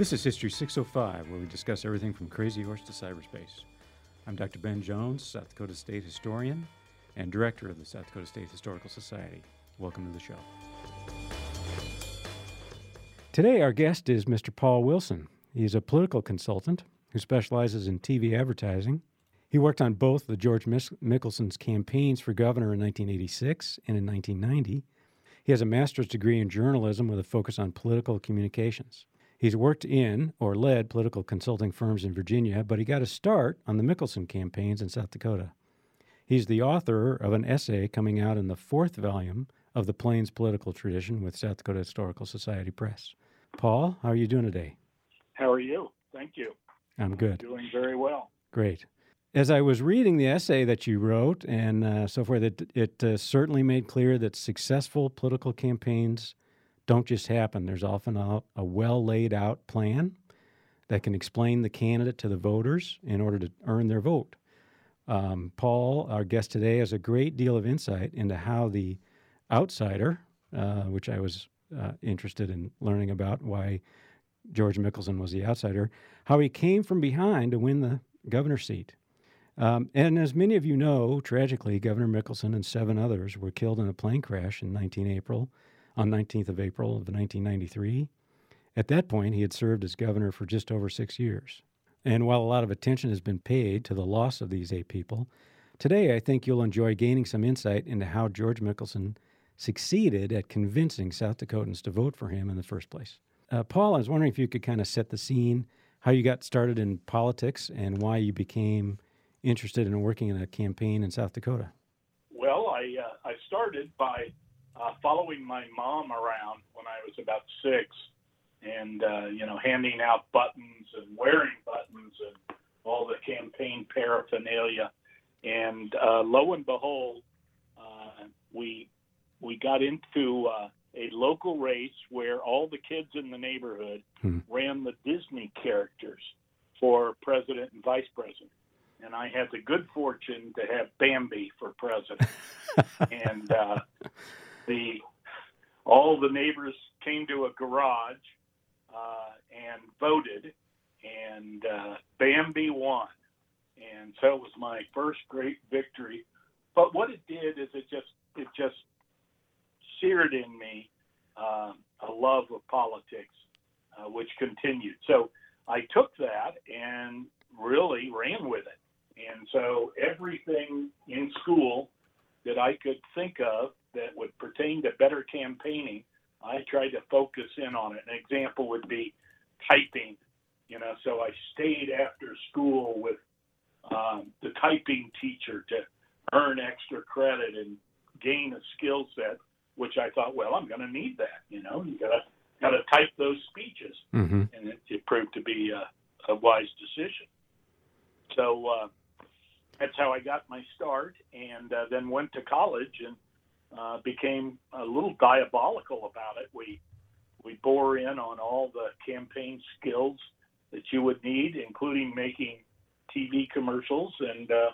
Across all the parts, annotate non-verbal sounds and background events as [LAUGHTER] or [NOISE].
This is History 605, where we discuss everything from Crazy Horse to cyberspace. I'm Dr. Ben Jones, South Dakota State historian and director of the South Dakota State Historical Society. Welcome to the show. Today, our guest is Mr. Paul Wilson. He's a political consultant who specializes in TV advertising. He worked on both the George Mickelson's campaigns for governor in 1986 and in 1990. He has a master's degree in journalism with a focus on political communications. He's worked in or led political consulting firms in Virginia, but he got a start on the Mickelson campaigns in South Dakota. He's the author of an essay coming out in the fourth volume of the Plains Political Tradition with South Dakota Historical Society Press. Paul, how are you doing today? How are you? Thank you. I'm good. Doing very well. Great. As I was reading the essay that you wrote and uh, so forth, it, it uh, certainly made clear that successful political campaigns don't just happen. There's often a, a well laid out plan that can explain the candidate to the voters in order to earn their vote. Um, Paul, our guest today, has a great deal of insight into how the outsider, uh, which I was uh, interested in learning about, why George Mickelson was the outsider, how he came from behind to win the governor seat. Um, and as many of you know, tragically, Governor Mickelson and seven others were killed in a plane crash in 19 April on 19th of April of 1993. At that point, he had served as governor for just over six years. And while a lot of attention has been paid to the loss of these eight people, today I think you'll enjoy gaining some insight into how George Mickelson succeeded at convincing South Dakotans to vote for him in the first place. Uh, Paul, I was wondering if you could kind of set the scene, how you got started in politics, and why you became interested in working in a campaign in South Dakota. Well, I uh, I started by uh, following my mom around when I was about six, and uh, you know, handing out buttons and wearing buttons and all the campaign paraphernalia. And uh, lo and behold, uh, we we got into uh, a local race where all the kids in the neighborhood hmm. ran the Disney characters for president and vice president. And I had the good fortune to have Bambi for president. [LAUGHS] and uh, the all the neighbors came to a garage uh, and voted, and uh, Bambi won, and so it was my first great victory. But what it did is it just it just seared in me uh, a love of politics, uh, which continued. So I took that and really ran with it. And so everything in school that I could think of that would pertain to better campaigning, I tried to focus in on it. An example would be typing. You know, so I stayed after school with um, the typing teacher to earn extra credit and gain a skill set, which I thought, well, I'm going to need that. You know, you got to got to type those speeches, mm-hmm. and it, it, proved to be a, a wise decision. So uh, that's how I got my start, and uh, then went to college and uh, became a little diabolical about it. We we bore in on all the campaign skills that you would need, including making TV commercials, and uh,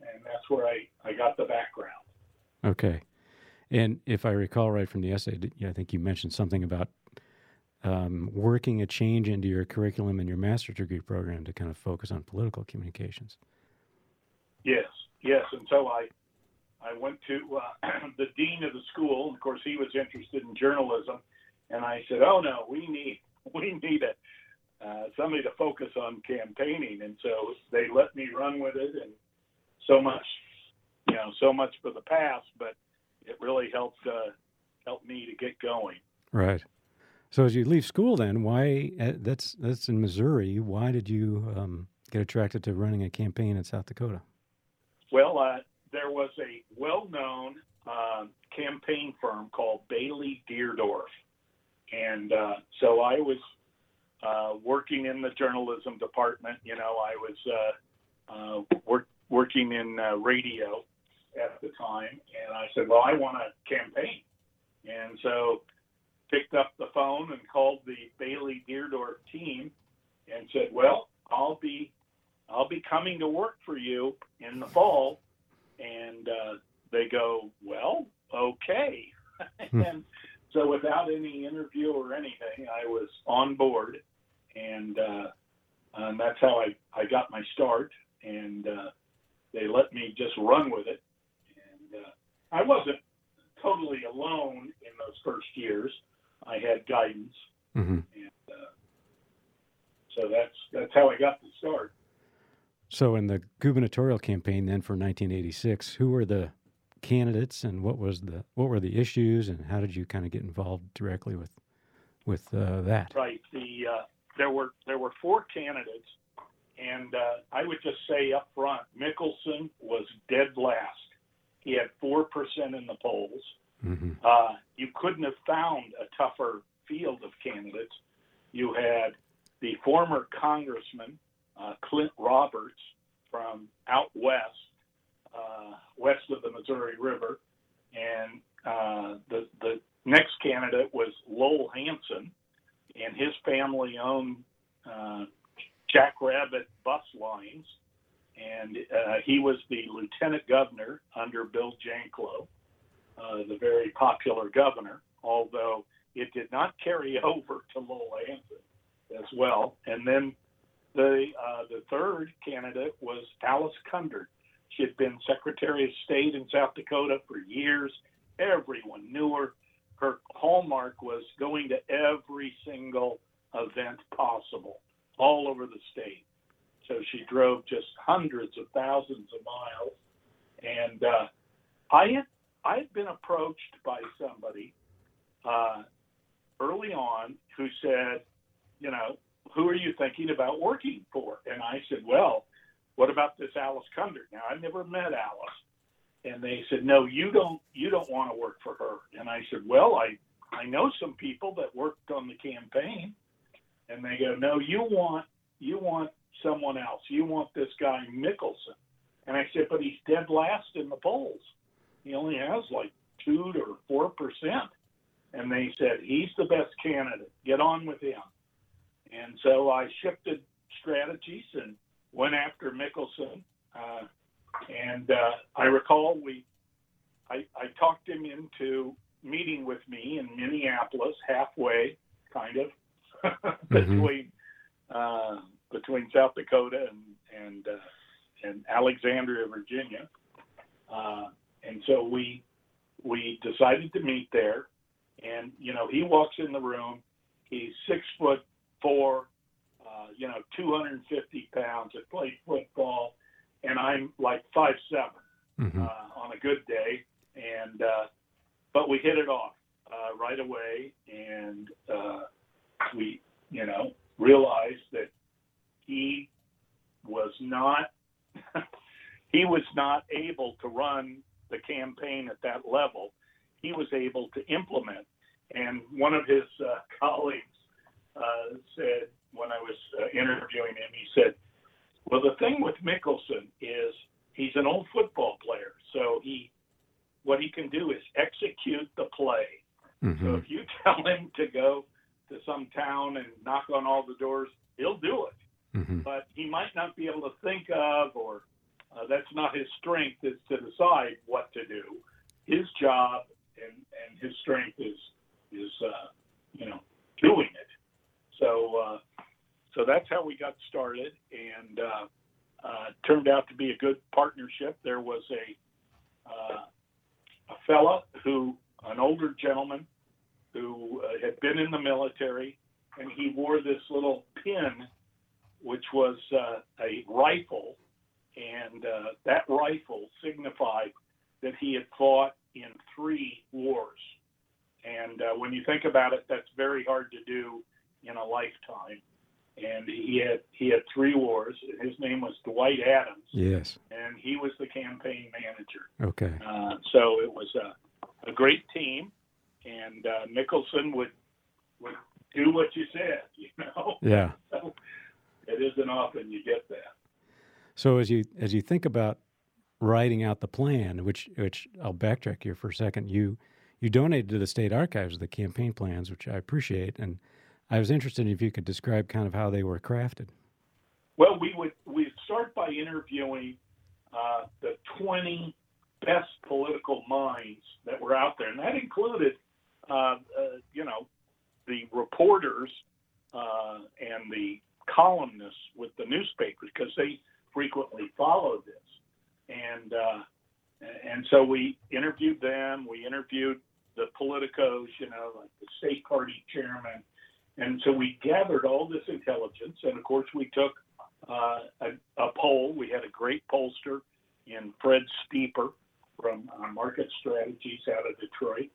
and that's where I, I got the background. Okay, and if I recall right from the essay, I think you mentioned something about um, working a change into your curriculum and your master's degree program to kind of focus on political communications. Yes, yes, and so I I went to uh, [CLEARS THROAT] the dean of the school. Of course, he was interested in journalism, and I said, "Oh no, we need [LAUGHS] we need a uh, somebody to focus on campaigning." And so they let me run with it, and so much, you know, so much for the past, but it really helped uh, helped me to get going. Right. So as you leave school, then why? Uh, that's that's in Missouri. Why did you um, get attracted to running a campaign in South Dakota? Well, uh, there was a well-known uh, campaign firm called Bailey Deardourff, and uh, so I was uh, working in the journalism department. You know, I was uh, uh, work, working in uh, radio at the time, and I said, "Well, I want a campaign," and so picked up the phone and called the Bailey Deardourff team and said, "Well, I'll be I'll be coming to work for you in the fall and uh, they go, well, okay. [LAUGHS] Hmm. and so without any interview or anything, I was on board. and that's how I, I got my start. And uh, they let me just run with it. And uh, I wasn't totally alone in those first years. I had guidance, hmm and uh, so that's that's how I got the start. So, in the gubernatorial campaign then for 1986, who were the candidates, and what was the what were the issues, and how did you kind of get involved directly with with uh, that? Right. The uh, there were there were four candidates, and uh, I would just say up front, Mickelson was dead last. He had four percent in the polls. hmm Uh, you couldn't have found a tougher field of candidates. You had the former congressman uh, Clint Roberts from out west, uh, west of the Missouri River, and uh, the the next candidate was Lowell Hansen, and his family owned uh, Jackrabbit Bus Lines, and uh, he was the lieutenant governor under Bill Janklow uh, the very popular governor, although it did not carry [LAUGHS] over to Lowell Hansen as well. And then the uh, the third candidate was Alice Kundert. She had been Secretary of State in South Dakota for years. Everyone knew her. Her hallmark was going to every single event possible all over the state. So she drove just hundreds of thousands of miles. And uh, I had I'd been approached by somebody uh, early on who said, you know, who are you thinking about working for? And I said, well, what about this Alice Kundert? Now I've never met Alice, and they said, no, you don't, you don't want to work for her. And I said, well, I, I know some people that worked on the campaign, and they go, no, you want, you want someone else. You want this guy Mickelson. And I said, but he's dead last in the polls he only has like two or four percent. And they said he's the best candidate. Get on with him. And so I shifted strategies and went after Mickelson. Uh, and uh, I recall we, I, I talked him into meeting with me in Minneapolis, halfway, kind of, [LAUGHS] between uh, between South Dakota and and uh, and Alexandria, Virginia. Uh, and so we we decided to meet there. And you know, he walks in the room. He's six foot four, uh, you know, 250 pounds. Had played football, and I'm like five seven hmm uh, on a good day. And uh, but we hit it off uh, right away, and uh, we, you know, realized that he was not [LAUGHS] he was not able to run the campaign at that level. He was able to implement. And one of his uh, colleagues uh, said when I was uh, interviewing him, he said, "Well, the thing with Mickelson is he's an old football player, so he what he can do is execute the play. So hmm if you [LAUGHS] tell him to go to some town and knock on all the doors, he'll do it. hmm But he might not be able to think of, or uh, that's not his strength, is to decide what to do. His job and, and his strength is is uh, you know doing it. So uh, so that's how we got started, and uh, uh, turned out to be a good partnership. There was a uh, a fella who, an older gentleman, who uh, had been in the military, and he wore this little pin, which was uh, a rifle, and that rifle signified that he had fought in three wars. And when you think about it, that's very hard to do in a lifetime. And he had he had three wars. His name was Dwight Adams, Yes. and he was the campaign manager. Okay. Uh, so it was a, a great team, and uh, Mickelson would would do what you said. [LAUGHS] You know, Yeah. so it isn't often you get that. So as you as you think about writing out the plan, which which I'll backtrack here for a second, you you donated to the state archives the campaign plans, which I appreciate, and I was interested if you could describe kind of how they were crafted. Well, we would we'd start by interviewing uh, the 20 best political minds that were out there, and that included, uh, uh, you know, the reporters uh, and the columnists with the newspapers because they frequently follow this. And uh, and so we interviewed them. We interviewed the politicos, you know, like the state party chairman. And so we gathered all this intelligence, and of course we took uh, a, a poll. We had a great pollster in Fred Steeper from uh, Market Strategies out of Detroit,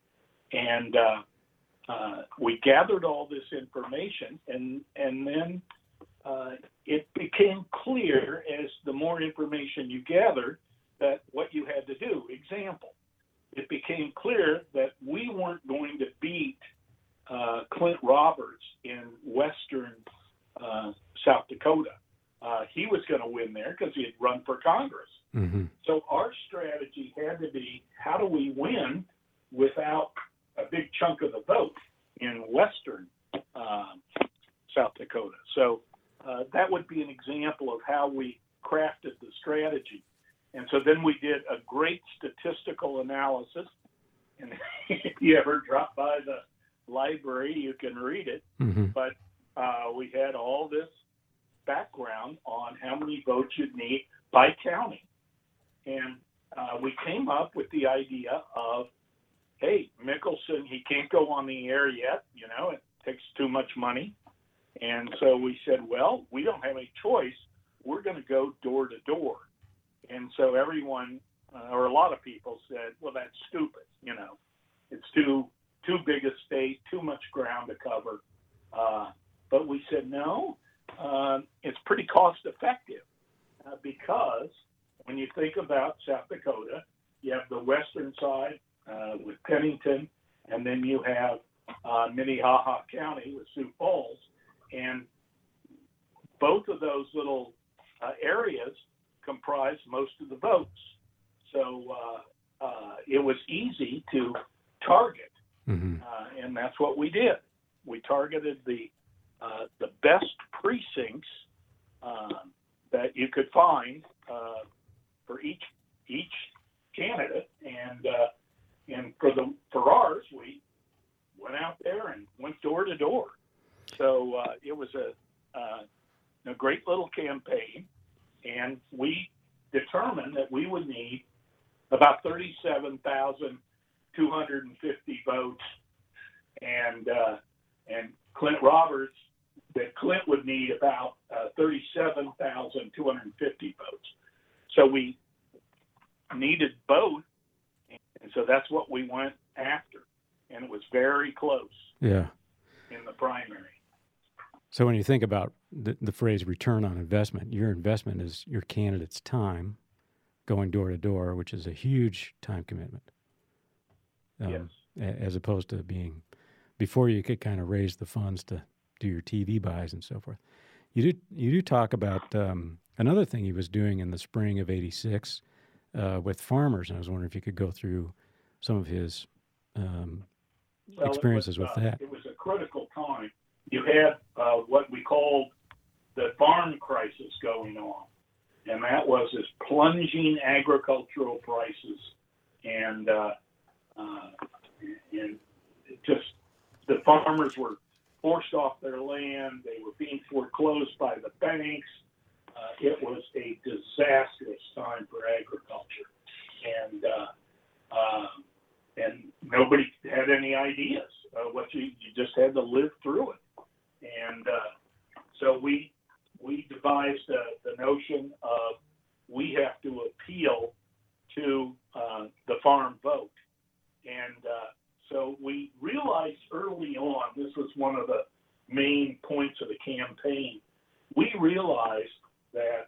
and uh, uh, we gathered all this information, and and then uh, it became clear as the more information you gathered that what you had to do. Example, it became clear that we weren't going to beat uh, Clint Roberts in western uh, South Dakota. Uh, he was going to win there because he had run for Congress. Mm-hmm. So our strategy had to be how do we win without a big chunk of the vote in western uh, South Dakota? So uh, that would be an example of how we crafted the strategy. And so then we did a great statistical analysis. And if [LAUGHS] you ever drop by the library, you can read it. Mm-hmm. But uh, we had all this background on how many votes you'd need by county. And uh, we came up with the idea of, hey, Mickelson, he can't go on the air yet. You know, it takes too much money. And so we said, well, we don't have any choice. We're going to go door to door. And so everyone, uh, or a lot of people said, well, that's stupid. You know, it's too too big a state, too much ground to cover. Uh, but we said, no, uh, it's pretty cost effective uh, because when you think about South Dakota, you have the western side uh, with Pennington, and then you have uh, Minnehaha County with Sioux Falls, and both of those little uh, areas comprise most of the votes. So uh, uh, it was easy to target, Mm-hmm. uh, and that's what we did. We targeted the uh, the best precincts um, that you could find uh, for each each candidate, and uh, and for the for ours, we went out there and went door to door. So uh, it was a uh, a great little campaign, and we determined that we would need about thirty-seven thousand two hundred and fifty votes, and uh, and Clint Roberts that Clint would need about uh, thirty-seven thousand two hundred and fifty votes. So we needed both, and so that's what we went after, and it was very close Yeah. in the primary. So when you think about the, the phrase return on investment, your investment is your candidate's time going door to door, which is a huge time commitment. Um, yes. As opposed to being before you could kind of raise the funds to do your TV buys and so forth. You do you do talk about um, another thing he was doing in the spring of '86 uh, with farmers, and I was wondering if you could go through some of his um, Well, experiences was, with uh, that. It was a critical time. You had uh, what we called the farm crisis going on, and that was this plunging agricultural prices, and uh, uh, and just the farmers were forced off their land. They were being foreclosed by the banks. Uh, it was a disastrous time for agriculture, and uh, um, and nobody had any ideas. Uh, what you you just had to live through it, and uh, so we we devised uh, the notion of we have to appeal to uh, the farm vote, and uh, so we realized early on this was one of the main points of the campaign. We realized that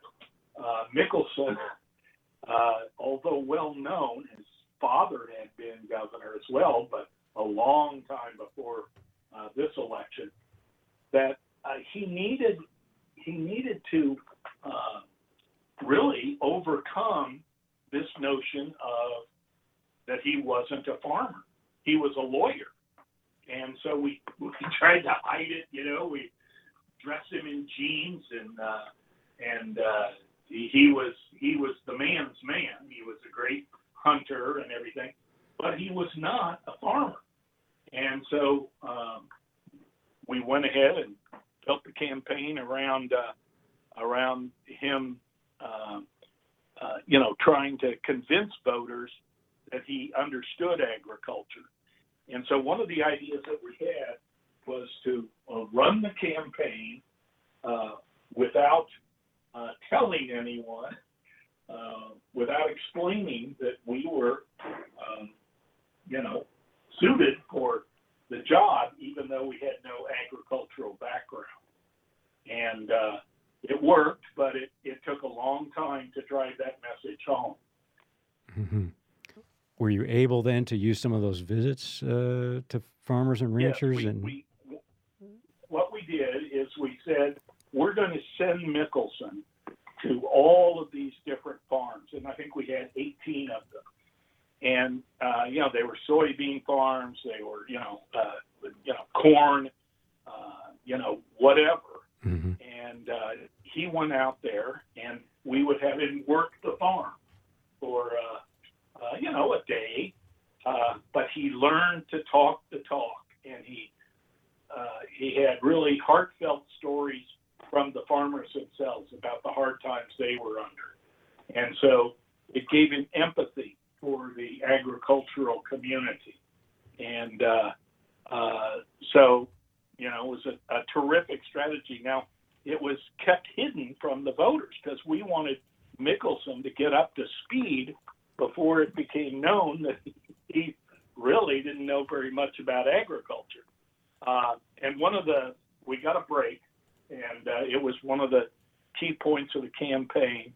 uh, Mickelson, uh, although well known, his father had been governor as well, but a long time before uh, this election, that uh, he needed he needed to uh, really overcome this notion of that he wasn't a farmer. He was a lawyer, and so we we [LAUGHS] tried to hide it. You know, we dressed him in jeans and uh, and uh, he, he was he was the man's man. He was a great hunter and everything, but he was not a farmer. And so um, we went ahead and built the campaign around uh, around him, uh, uh, you know, trying to convince voters that he understood agriculture. And so one of the ideas that we had was to uh, run the campaign uh, without uh, telling anyone, uh, without explaining that we were, um, you know, suited for the job, even though we had no agricultural background. And uh, it worked, but it, it took a long time to drive that message home. Mm-hmm. Were you able then to use some of those visits uh, to farmers and ranchers? Yes, we, and we, what we did is we said we're going to send Mickelson to all of these different farms, and I think we had 18 of them. And uh, you know, they were soybean farms, they were you know, uh, you know, corn, uh, you know, whatever. mm-hmm. And uh, he went out there, and we would have him work the farm for uh, uh, you know a day. Uh, but he learned to talk the talk, and he uh, he had really heartfelt stories from the farmers themselves about the hard times they were under. And so it gave him empathy for the agricultural community. And uh, uh, so, you know, it was a, a terrific strategy. Now, it was kept hidden from the voters because we wanted Mickelson to get up to speed before it became known that [LAUGHS] he really didn't know very much about agriculture. Uh, and one of the, we got a break, and uh, it was one of the key points of the campaign.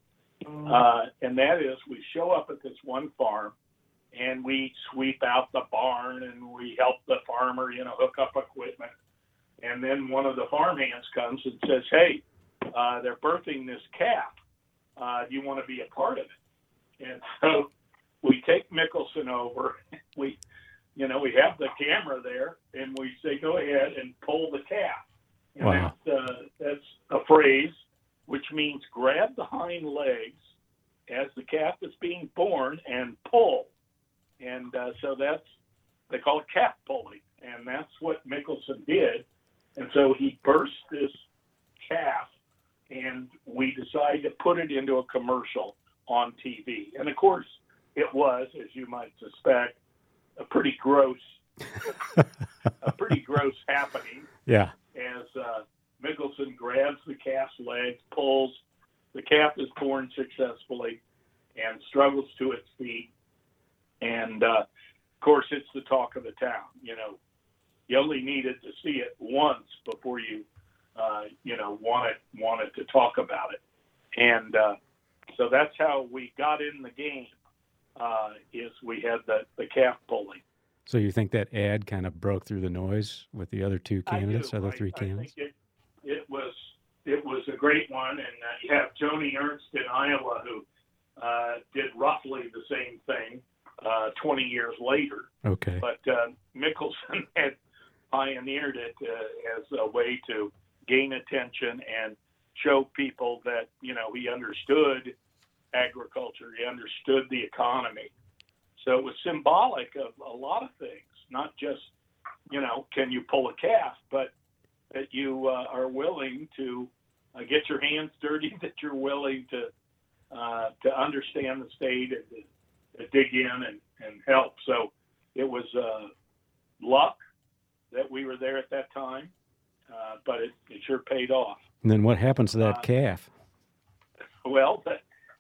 Uh, and that is we show up at this one farm and we sweep out the barn and we help the farmer, you know, hook up equipment. And then one of the farm hands comes and says, Hey, uh, they're birthing this calf. Uh, do you want to be a part of it? And so we take Mickelson over. [LAUGHS] We, you know, we have the camera there and we say, Go ahead and pull the calf. And Wow. that's, uh, that's a phrase which means grab the hind legs as the calf is being born and pull. And uh, so that's, they call it calf pulling. And that's what Mickelson did. And so he burst this calf, and we decided to put it into a commercial on TV. And of course, it was, as you might suspect, a pretty gross, a pretty [LAUGHS] gross happening Yeah. as uh, Mickelson grabs the calf's legs, pulls. The calf is born successfully and struggles to its feet. And uh, of course, it's the talk of the town. You know, you only needed to see it once before you, uh, you know, wanted wanted to talk about it. And uh, so that's how we got in the game. Uh, is we had the the calf pulling. So you think that ad kind of broke through the noise with the other two candidates, other I- three I candidates? think it, it was it was a great one, and uh, you have Joni Ernst in Iowa who uh, did roughly the same thing uh, 20 years later, Okay. but uh, Mickelson [LAUGHS] had pioneered it uh, as a way to gain attention and show people that you know he understood agriculture, he understood the economy. So it was symbolic of a lot of things, not just you know can you pull a calf, but that you uh, are willing to uh, get your hands dirty, [LAUGHS] that you're willing to uh, to understand the state and to, to dig in and, and help. So it was uh, luck that we were there at that time, uh, but it, it sure paid off. And then what happens to that Uh, calf? Well,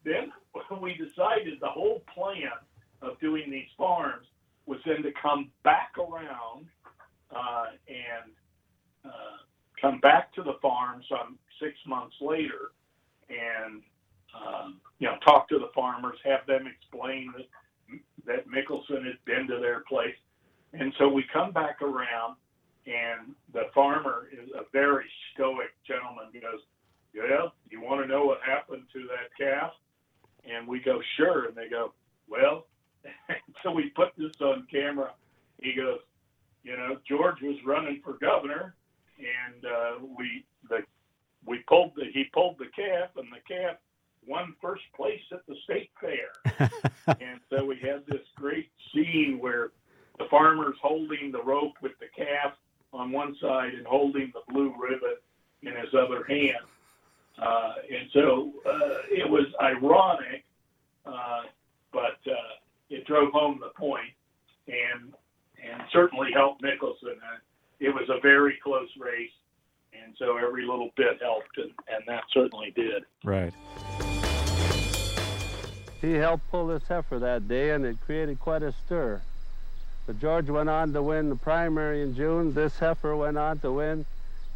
then [LAUGHS] we decided the whole plan of doing these farms was then to come back around uh, and uh, come back to the farm some six months later and um, you know talk to the farmers, have them explain that that Mickelson had been to their place, and so we come back around and the farmer is a very stoic gentleman. He goes, yeah, you want to know what happened to that calf? And we go, sure. And they go, well, so we put this on camera. He goes, you know, George was running for governor, and uh, we the we pulled the he pulled the calf, and the calf won first place at the state fair. and so we had this great scene where the farmer's holding the rope with the calf on one side and holding the blue ribbon in his other hand. Uh, and so uh, it was ironic, uh, but uh, it drove home the point and and certainly helped Mickelson. Uh, it was a very close race, and so every little bit helped, and, and that certainly did. Right. He helped pull this heifer that day, and it created quite a stir. But George went on to win the primary in June. This heifer went on to win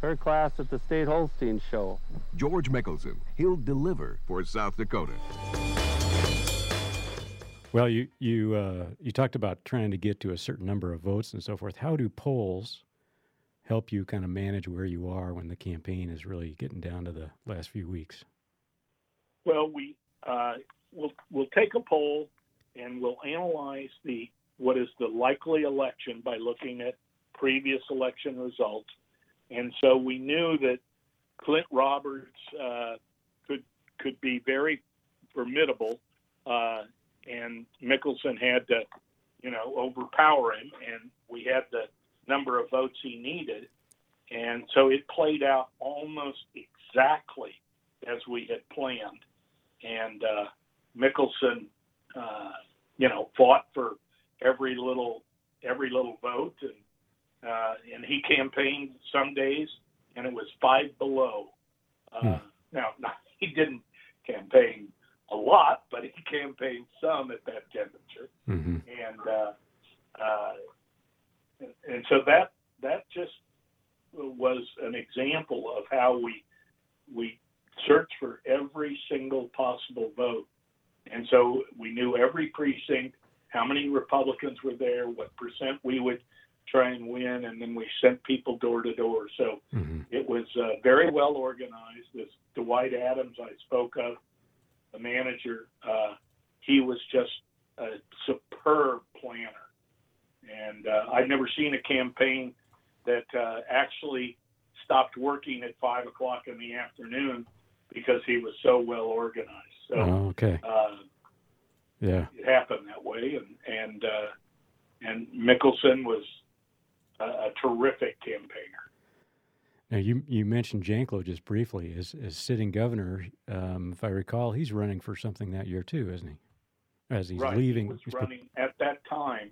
her class at the State Holstein Show. George Mickelson, he'll deliver for South Dakota. Well, you you uh, you talked about trying to get to a certain number of votes and so forth. How do polls help you kind of manage where you are when the campaign is really getting down to the last few weeks? Well, we uh, we'll we'll take a poll and we'll analyze the what is the likely election by looking at previous election results. And so we knew that Clint Roberts uh, could could be very formidable, uh, and Mickelson had to, you know, overpower him, and we had the number of votes he needed, and so it played out almost exactly as we had planned, and uh, Mickelson, uh, you know, fought for every little every little vote and uh, and he campaigned some days, and it was five below. Uh, hmm. Now, [LAUGHS] not, he didn't campaign a lot, but he campaigned some at that temperature, mm-hmm. and uh, uh, and so that that just was an example of how we we searched for every single possible vote, and so we knew every precinct, how many Republicans were there, what percent we would try and win, and then we sent people door to door. So mm-hmm. it was uh, very well organized. This Dwight Adams I spoke of, the manager, uh, he was just a superb planner, and uh, I've never seen a campaign that uh, actually stopped working at five o'clock in the afternoon because he was so well organized. So, oh, okay. Uh, yeah, it happened that way, and and uh, and Mickelson was a, a terrific campaigner. Now you you mentioned Janklow just briefly as as sitting governor. Um, if I recall, he's running for something that year too, isn't he? As he's right. leaving, he was running at that time.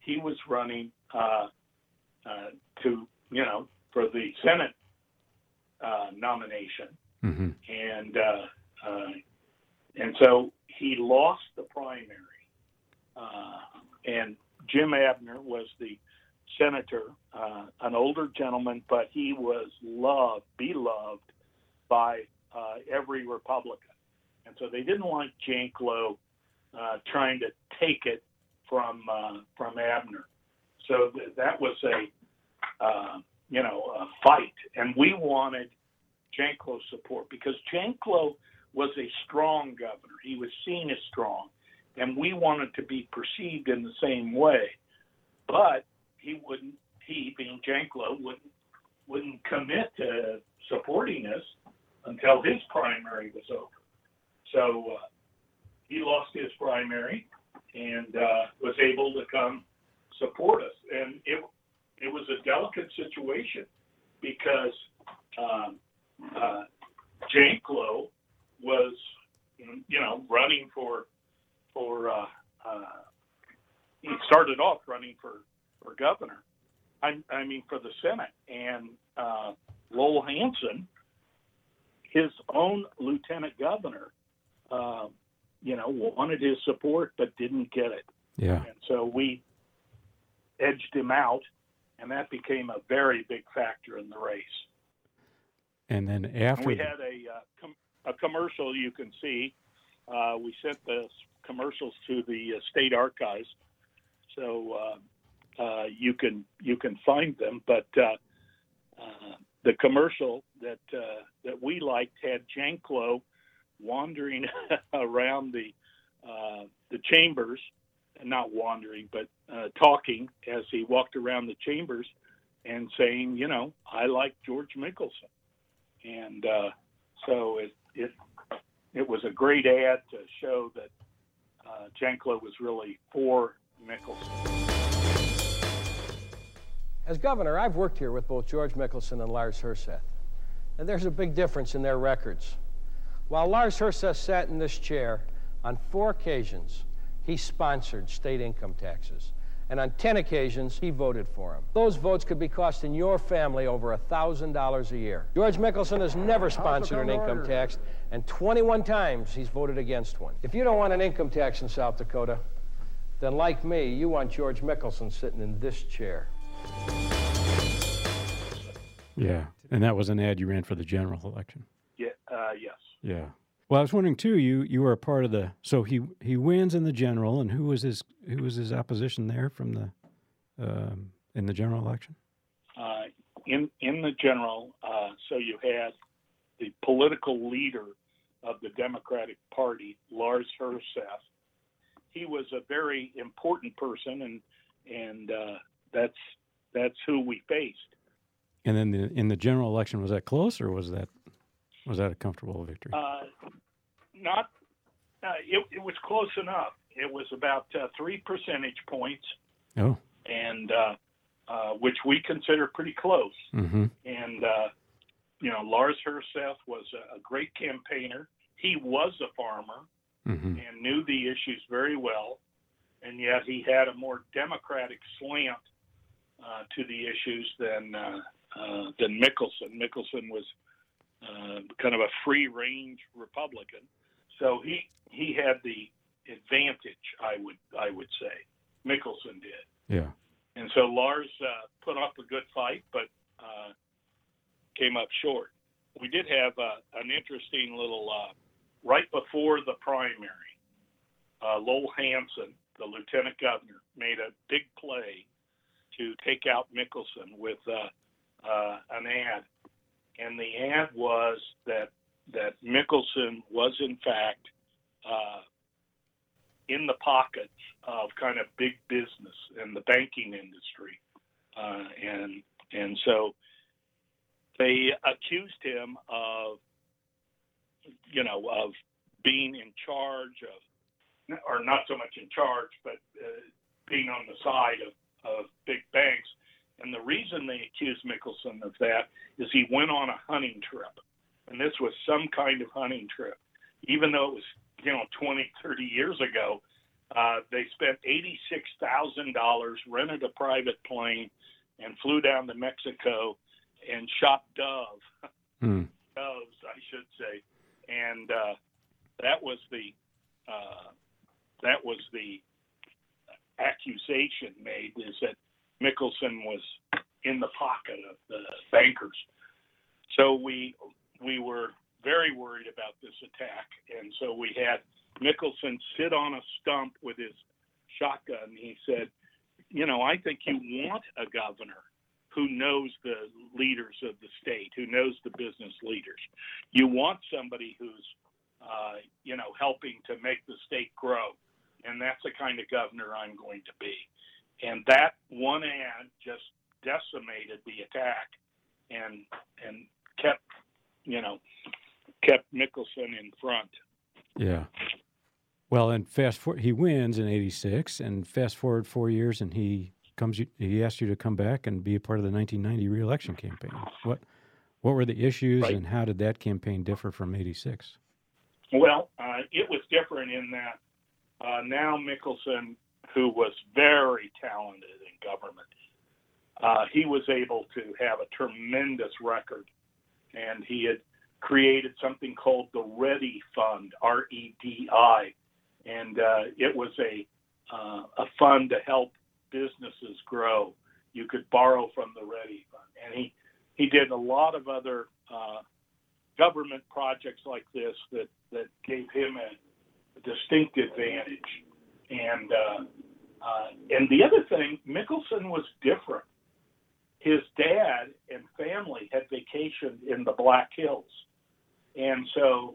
He was running uh, uh, to you know for the Senate uh, nomination, mm-hmm. and uh, uh, and so he lost the primary, and Jim Abdnor was the senator, uh, an older gentleman, but he was loved, beloved by uh, every Republican. And so they didn't want Janklow uh, trying to take it from uh, from Abdnor. So th- that was a uh, you know a fight, and we wanted Janklow's support because Janklow was a strong governor. He was seen as strong, and we wanted to be perceived in the same way. But he wouldn't he being Janklow wouldn't wouldn't commit to supporting us until his primary was over. So uh, he lost his primary and uh, was able to come support us. And it it was a delicate situation because um, uh, Janklow was you know running for for uh, uh, he started off running for for governor. I, I mean, for the Senate. And uh, Lowell Hansen, his own lieutenant governor, uh, you know, wanted his support but didn't get it. Yeah. And so we edged him out, and that became a very big factor in the race. And then after and we had a uh, com- a commercial you can see. Uh, we sent the commercials to the uh, state archives, so uh, uh, you can you can find them. But the commercial that that we liked had Janklow wandering [LAUGHS] around the the chambers, not wandering, but talking as he walked around the chambers and saying, you know, I like George Mickelson, and so it it it was a great ad to show that uh, Janklow was really for Mickelson. As governor, I've worked here with both George Mickelson and Lars Herseth. And there's a big difference in their records. While Lars Herseth sat in this chair, on four occasions, he sponsored state income taxes. And on 10 occasions, he voted for them. Those votes could be costing your family over $1,000 a year. George Mickelson has never sponsored an income order. tax, and 21 times he's voted against one. If you don't want an income tax in South Dakota, then like me, you want George Mickelson sitting in this chair. Yeah, and that was an ad you ran for the general election. Yeah, uh, yes. Yeah. Well, I was wondering too. You you were a part of the so he he wins in the general, and who was his who was his opposition there from the um, in the general election? Uh, in in the general, uh, so you had the political leader of the Democratic Party, Lars Herseth. He was a very important person, and and uh, that's that's who we faced. And then the, in the general election, was that close or was that was that a comfortable victory? Uh, not. Uh, it, it, was close enough. It was about uh, three percentage points. Oh. And uh, uh, which we consider pretty close. Mm-hmm. And uh, you know, Lars Herseth was a, a great campaigner. He was a farmer mm-hmm. and knew the issues very well, and yet he had a more democratic slant to the issues than than Mickelson. Mickelson was uh, kind of a free range Republican. So he he had the advantage, I would I would say. Mickelson did. Yeah. And so Lars uh, put up a good fight, but uh, came up short. We did have uh, an interesting little uh, right before the primary. Uh, Lowell Hansen, the lieutenant governor, made a big play to take out Mickelson with uh, uh, an ad and the ad was that that Mickelson was in fact uh, in the pockets of kind of big business and the banking industry, uh, and and so they accused him of you know of being in charge of or not so much in charge but uh, being on the side of, of big banks and the reason they accused Mickelson of that is he went on a hunting trip. And this was some kind of hunting trip. Even though it was, you know, 20, 30 years ago, uh, they spent $86,000, rented a private plane, and flew down to Mexico and shot dove. [LAUGHS] Mm. Doves, I should say. And uh, that was the uh, that was the accusation made is that Mickelson was in the pocket of the bankers. So we we were very worried about this attack, and so we had Mickelson sit on a stump with his shotgun. He said, "You know, I think you want a governor who knows the leaders of the state, who knows the business leaders. You want somebody who's, uh, you know, helping to make the state grow, and that's the kind of governor I'm going to be." And that one ad just decimated the attack and and kept you know kept Mickelson in front. Yeah. Well, and fast forward, he wins in '86, and fast forward four years, and he comes. He asked you to come back and be a part of the 1990 reelection campaign. What what were the issues, right. and how did that campaign differ from '86? Well, uh, it was different in that uh, now Mickelson who was very talented in government. Uh, he was able to have a tremendous record, and he had created something called the Ready Fund, R E D I, and uh, it was a uh, a fund to help businesses grow. You could borrow from the Ready Fund, and he he did a lot of other uh, government projects like this that that gave him a, a distinct advantage. And uh, and the other thing, Mickelson was different. His dad and family had vacationed in the Black Hills, and so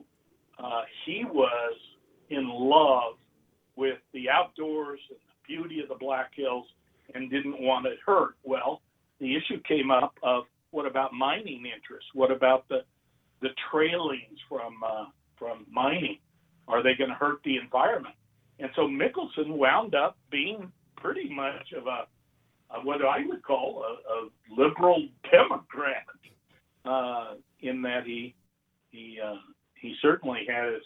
uh, he was in love with the outdoors and the beauty of the Black Hills, and didn't want it hurt. Well, the issue came up of what about mining interests? What about the the trailings from uh, from mining? Are they going to hurt the environment? And so Mickelson wound up being pretty much of a, a what I would call a, a liberal Democrat. Uh, in that he he uh, he certainly had his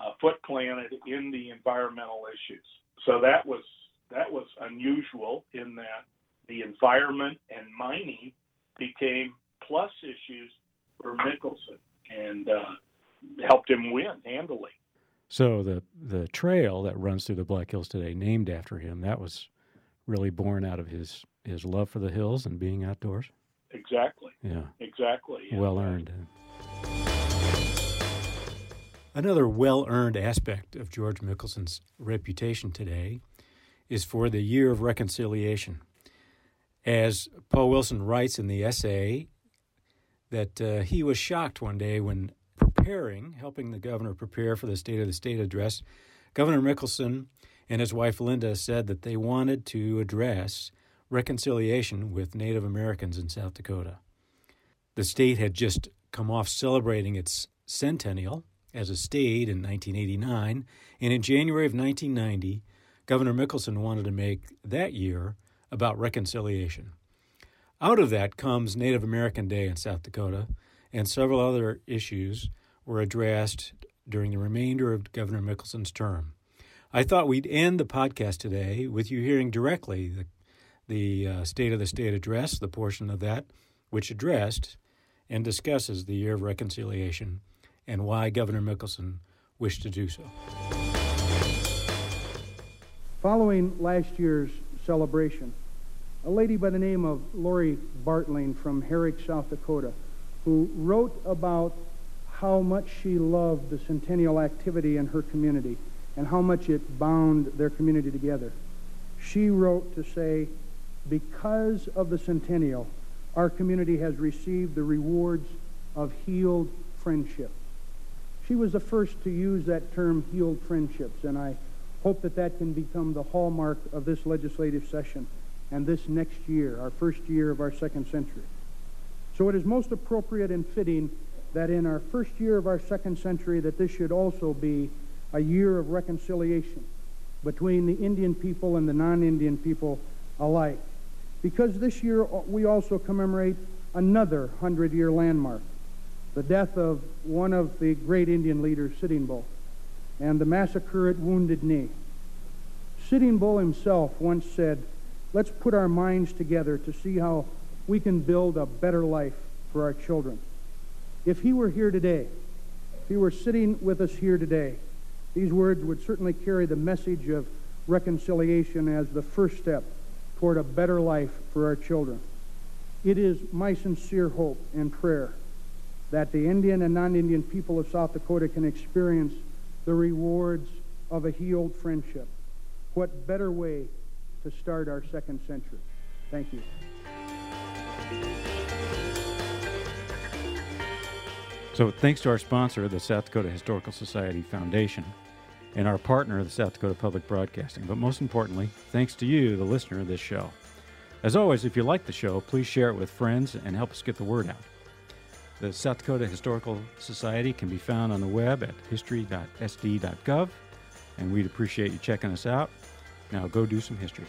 uh, foot planted in the environmental issues. So that was that was unusual in that the environment and mining became plus issues for Mickelson and uh, helped him win handily. So the the trail that runs through the Black Hills today, named after him, that was really born out of his his love for the hills and being outdoors. Exactly. Yeah. Exactly. Well earned. Another well earned aspect of George Mickelson's reputation today is for the year of reconciliation. As Paul Wilson writes in the essay, that uh, he was shocked one day when preparing, helping the governor prepare for the State of the State address, Governor Mickelson and his wife Linda said that they wanted to address reconciliation with Native Americans in South Dakota. The state had just come off celebrating its centennial as a state in 1989, and in January of 1990, Governor Mickelson wanted to make that year about reconciliation. Out of that comes Native American Day in South Dakota, and several other issues were addressed during the remainder of Governor Mickelson's term. I thought we'd end the podcast today with you hearing directly the, the uh, State of the State address, the portion of that which addressed and discusses the year of reconciliation and why Governor Mickelson wished to do so. Following last year's celebration, a lady by the name of Lori Bartling from Herrick, South Dakota, who wrote about how much she loved the centennial activity in her community and how much it bound their community together. She wrote to say, because of the centennial, our community has received the rewards of healed friendship. She was the first to use that term, healed friendships, and I hope that that can become the hallmark of this legislative session and this next year, our first year of our second century. So it is most appropriate and fitting that in our first year of our second century that this should also be a year of reconciliation between the Indian people and the non-Indian people alike. Because this year uh, we also commemorate another hundred-year landmark, the death of one of the great Indian leaders, Sitting Bull, and the massacre at Wounded Knee. Sitting Bull himself once said, let's put our minds together to see how we can build a better life for our children. If he were here today, if he were sitting with us here today, these words would certainly carry the message of reconciliation as the first step toward a better life for our children. It is my sincere hope and prayer that the Indian and non Indian people of South Dakota can experience the rewards of a healed friendship. What better way to start our second century? Thank you. So, thanks to our sponsor, the South Dakota Historical Society Foundation, and our partner, the South Dakota Public Broadcasting. But most importantly, thanks to you, the listener of this show. As always, if you like the show, please share it with friends and help us get the word out. The South Dakota Historical Society can be found on the web at history.sd.gov, and we'd appreciate you checking us out. Now go do some history.